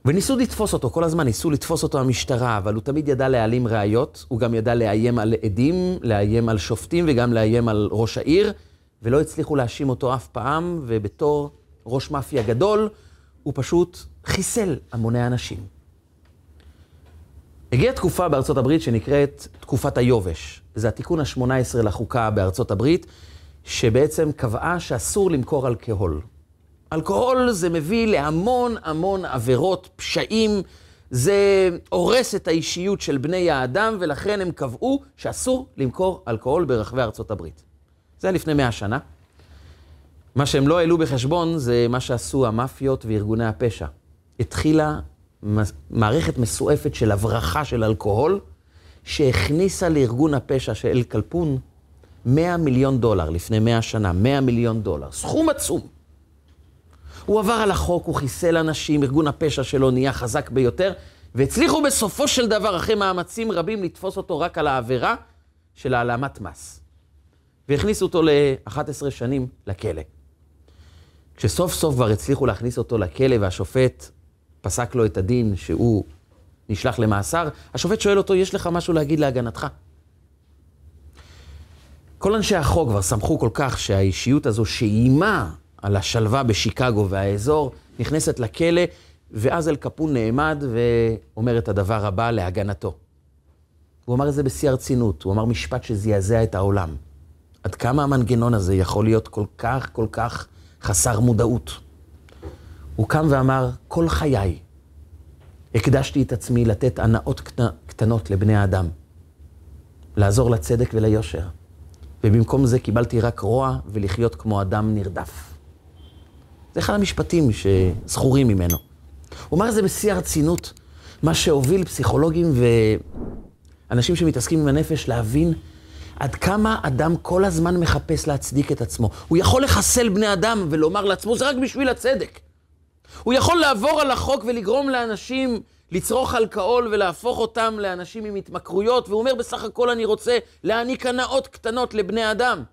וניסו לתפוס אותו, כל הזמן ניסו לתפוס אותו המשטרה, אבל הוא תמיד ידע להעלים ראיות, הוא גם ידע לאיים על עדים, לאיים על שופטים וגם לאיים על ראש העיר, ולא הצליחו להאשים אותו אף פעם, ובתור ראש מאפיה גדול, הוא פשוט חיסל המוני אנשים. הגיעה תקופה בארצות הברית שנקראת תקופת היובש. זה התיקון ה-18 לחוקה בארצות הברית, שבעצם קבעה שאסור למכור אלכוהול. אלכוהול זה מביא להמון המון עבירות, פשעים, זה הורס את האישיות של בני האדם, ולכן הם קבעו שאסור למכור אלכוהול ברחבי ארצות הברית. זה היה לפני מאה שנה. מה שהם לא העלו בחשבון זה מה שעשו המאפיות וארגוני הפשע. התחילה מערכת מסועפת של הברחה של אלכוהול, שהכניסה לארגון הפשע של אל קלפון 100 מיליון דולר לפני 100 שנה, 100 מיליון דולר, סכום עצום. הוא עבר על החוק, הוא חיסל אנשים, ארגון הפשע שלו נהיה חזק ביותר, והצליחו בסופו של דבר, אחרי מאמצים רבים, לתפוס אותו רק על העבירה של העלמת מס. והכניסו אותו ל-11 שנים לכלא. כשסוף סוף כבר הצליחו להכניס אותו לכלא והשופט פסק לו את הדין שהוא נשלח למאסר, השופט שואל אותו, יש לך משהו להגיד להגנתך? כל אנשי החוק כבר שמחו כל כך שהאישיות הזו שאיימה על השלווה בשיקגו והאזור, נכנסת לכלא, ואז אל קפון נעמד ואומר את הדבר הבא להגנתו. הוא אמר את זה בשיא הרצינות, הוא אמר משפט שזעזע את העולם. עד כמה המנגנון הזה יכול להיות כל כך, כל כך חסר מודעות. הוא קם ואמר, כל חיי הקדשתי את עצמי לתת הנאות קטנות לבני האדם, לעזור לצדק וליושר, ובמקום זה קיבלתי רק רוע ולחיות כמו אדם נרדף. זה אחד המשפטים שזכורים ממנו. הוא אמר את זה בשיא הרצינות, מה שהוביל פסיכולוגים ואנשים שמתעסקים עם הנפש להבין עד כמה אדם כל הזמן מחפש להצדיק את עצמו. הוא יכול לחסל בני אדם ולומר לעצמו, זה רק בשביל הצדק. הוא יכול לעבור על החוק ולגרום לאנשים לצרוך אלכוהול ולהפוך אותם לאנשים עם התמכרויות, והוא אומר, בסך הכל אני רוצה להעניק הנאות קטנות לבני אדם.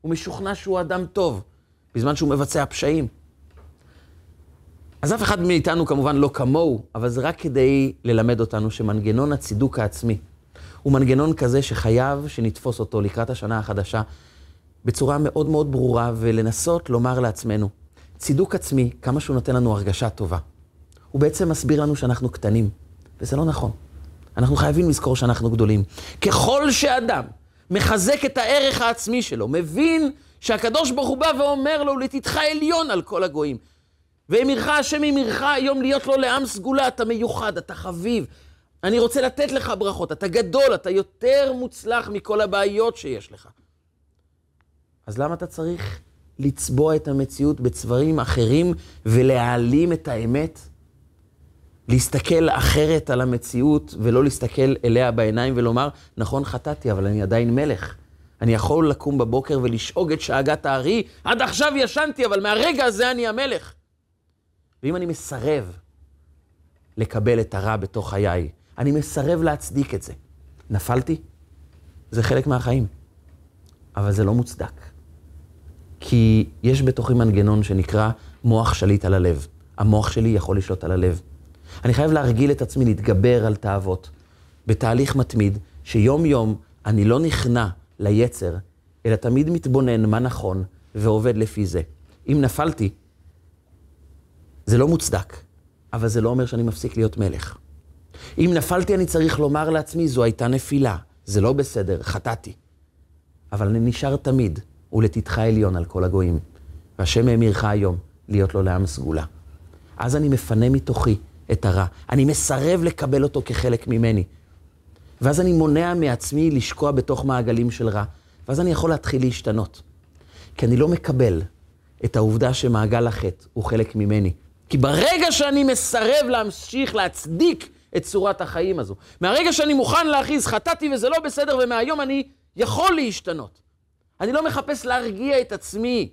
הוא משוכנע שהוא אדם טוב, בזמן שהוא מבצע פשעים. אז אף אחד מאיתנו כמובן לא כמוהו, אבל זה רק כדי ללמד אותנו שמנגנון הצידוק העצמי הוא מנגנון כזה שחייב שנתפוס אותו לקראת השנה החדשה בצורה מאוד מאוד ברורה, ולנסות לומר לעצמנו, צידוק עצמי, כמה שהוא נותן לנו הרגשה טובה. הוא בעצם מסביר לנו שאנחנו קטנים, וזה לא נכון. אנחנו חייבים לזכור שאנחנו גדולים. ככל שאדם מחזק את הערך העצמי שלו, מבין שהקדוש ברוך הוא בא ואומר לו, לתתך עליון על כל הגויים. ואמירך השם אמירך היום להיות לו לעם סגולה, אתה מיוחד, אתה חביב. אני רוצה לתת לך ברכות, אתה גדול, אתה יותר מוצלח מכל הבעיות שיש לך. אז למה אתה צריך לצבוע את המציאות בצבעים אחרים ולהעלים את האמת? להסתכל אחרת על המציאות ולא להסתכל אליה בעיניים ולומר, נכון, חטאתי, אבל אני עדיין מלך. אני יכול לקום בבוקר ולשאוג את שאגת הארי, עד עכשיו ישנתי, אבל מהרגע הזה אני המלך. ואם אני מסרב לקבל את הרע בתוך חיי, אני מסרב להצדיק את זה. נפלתי? זה חלק מהחיים. אבל זה לא מוצדק. כי יש בתוכי מנגנון שנקרא מוח שליט על הלב. המוח שלי יכול לשלוט על הלב. אני חייב להרגיל את עצמי להתגבר על תאוות בתהליך מתמיד, שיום-יום אני לא נכנע ליצר, אלא תמיד מתבונן מה נכון ועובד לפי זה. אם נפלתי, זה לא מוצדק, אבל זה לא אומר שאני מפסיק להיות מלך. אם נפלתי, אני צריך לומר לעצמי, זו הייתה נפילה. זה לא בסדר, חטאתי. אבל אני נשאר תמיד, ולתתך עליון על כל הגויים. והשם האמירך היום להיות לו לעם סגולה. אז אני מפנה מתוכי את הרע. אני מסרב לקבל אותו כחלק ממני. ואז אני מונע מעצמי לשקוע בתוך מעגלים של רע. ואז אני יכול להתחיל להשתנות. כי אני לא מקבל את העובדה שמעגל החטא הוא חלק ממני. כי ברגע שאני מסרב להמשיך להצדיק את צורת החיים הזו. מהרגע שאני מוכן להכריז, חטאתי וזה לא בסדר, ומהיום אני יכול להשתנות. אני לא מחפש להרגיע את עצמי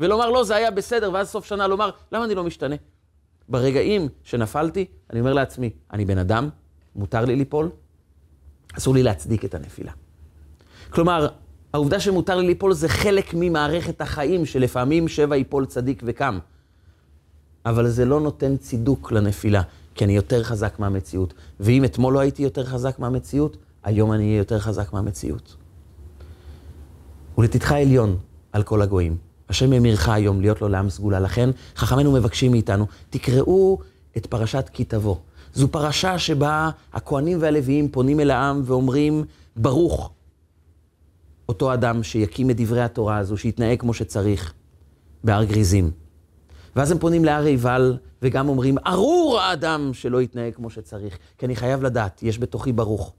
ולומר, לא, זה היה בסדר, ואז סוף שנה לומר, למה אני לא משתנה? ברגעים שנפלתי, אני אומר לעצמי, אני בן אדם, מותר לי ליפול, אסור לי להצדיק את הנפילה. כלומר, העובדה שמותר לי ליפול זה חלק ממערכת החיים, שלפעמים שבע ייפול צדיק וקם. אבל זה לא נותן צידוק לנפילה. כי אני יותר חזק מהמציאות. ואם אתמול לא הייתי יותר חזק מהמציאות, היום אני אהיה יותר חזק מהמציאות. ולתתך עליון על כל הגויים. השם ימירך היום להיות לו לעם סגולה. לכן חכמינו מבקשים מאיתנו, תקראו את פרשת כי תבוא. זו פרשה שבה הכהנים והלוויים פונים אל העם ואומרים, ברוך אותו אדם שיקים את דברי התורה הזו, שיתנהג כמו שצריך בהר גריזים. ואז הם פונים להר עיבל, וגם אומרים, ארור האדם שלא יתנהג כמו שצריך. כי אני חייב לדעת, יש בתוכי ברוך.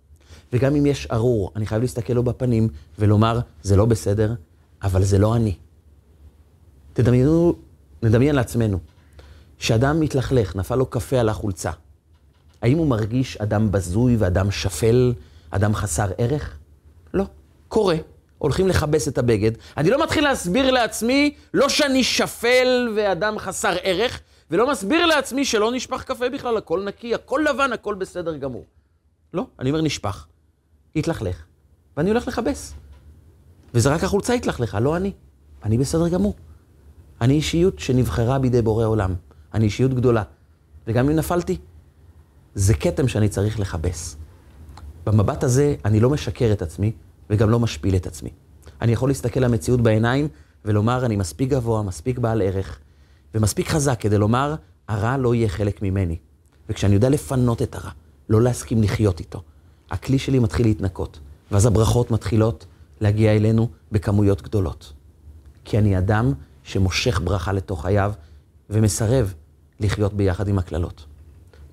וגם אם יש ארור, אני חייב להסתכל לו בפנים ולומר, זה לא בסדר, אבל זה לא אני. תדמיינו, נדמיין לעצמנו, שאדם מתלכלך, נפל לו קפה על החולצה. האם הוא מרגיש אדם בזוי ואדם שפל, אדם חסר ערך? לא. קורה. הולכים לכבס את הבגד, אני לא מתחיל להסביר לעצמי, לא שאני שפל ואדם חסר ערך, ולא מסביר לעצמי שלא נשפך קפה בכלל, הכל נקי, הכל לבן, הכל בסדר גמור. לא, אני אומר נשפך, התלכלך, ואני הולך לכבס. וזה רק החולצה התלכלכה, לא אני. אני בסדר גמור. אני אישיות שנבחרה בידי בורא עולם. אני אישיות גדולה. וגם אם נפלתי, זה כתם שאני צריך לכבס. במבט הזה אני לא משקר את עצמי וגם לא משפיל את עצמי. אני יכול להסתכל למציאות בעיניים ולומר, אני מספיק גבוה, מספיק בעל ערך ומספיק חזק כדי לומר, הרע לא יהיה חלק ממני. וכשאני יודע לפנות את הרע, לא להסכים לחיות איתו, הכלי שלי מתחיל להתנקות, ואז הברכות מתחילות להגיע אלינו בכמויות גדולות. כי אני אדם שמושך ברכה לתוך חייו ומסרב לחיות ביחד עם הקללות.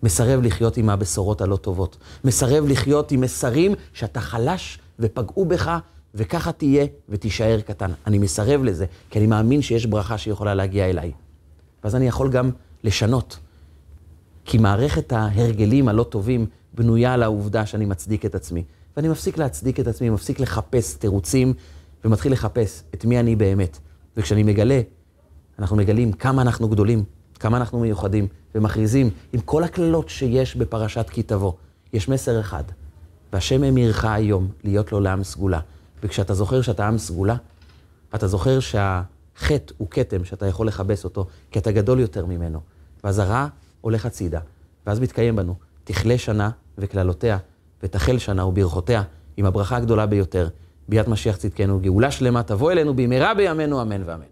מסרב לחיות עם הבשורות הלא טובות. מסרב לחיות עם מסרים שאתה חלש ופגעו בך, וככה תהיה ותישאר קטן. אני מסרב לזה, כי אני מאמין שיש ברכה שיכולה להגיע אליי. ואז אני יכול גם לשנות. כי מערכת ההרגלים הלא טובים בנויה על העובדה שאני מצדיק את עצמי. ואני מפסיק להצדיק את עצמי, מפסיק לחפש תירוצים, ומתחיל לחפש את מי אני באמת. וכשאני מגלה, אנחנו מגלים כמה אנחנו גדולים, כמה אנחנו מיוחדים, ומכריזים עם כל הקללות שיש בפרשת כי תבוא. יש מסר אחד, והשם המירך היום להיות לו לעם סגולה. וכשאתה זוכר שאתה עם סגולה, אתה זוכר שהחטא הוא כתם שאתה יכול לכבס אותו, כי אתה גדול יותר ממנו. ואז הרע הולך הצידה, ואז מתקיים בנו, תכלה שנה וקללותיה, ותחל שנה וברכותיה, עם הברכה הגדולה ביותר, ביאת משיח צדקנו, גאולה שלמה תבוא אלינו במהרה בימינו, אמן ואמן.